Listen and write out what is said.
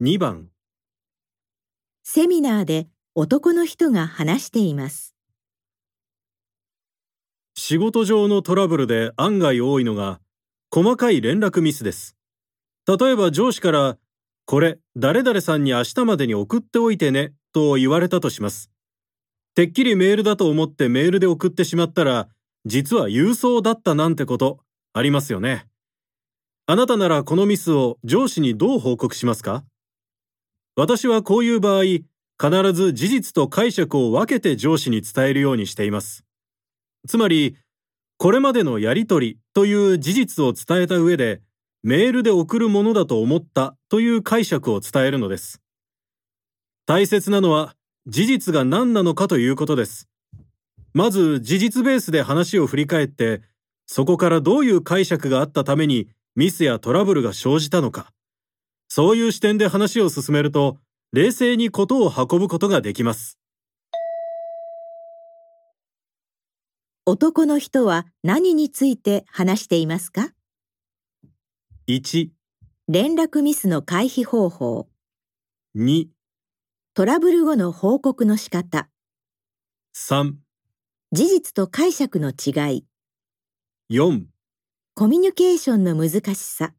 2番セミナーで男の人が話しています。仕事上のトラブルで案外多いのが細かい連絡ミスです。例えば上司からこれ誰々さんに明日までに送っておいてねと言われたとします。てっきりメールだと思ってメールで送ってしまったら実は郵送だったなんてことありますよね。あなたならこのミスを上司にどう報告しますか？私はこういう場合必ず事実と解釈を分けて上司に伝えるようにしています。つまり、これまでのやりとりという事実を伝えた上で、メールで送るものだと思ったという解釈を伝えるのです。大切なのは事実が何なのかということです。まず事実ベースで話を振り返って、そこからどういう解釈があったためにミスやトラブルが生じたのか。そういう視点で話を進めると、冷静にことを運ぶことができます。男の人は何について話していますか？1、連絡ミスの回避方法、2、トラブル後の報告の仕方、3、事実と解釈の違い、4コミュニケーションの難しさ。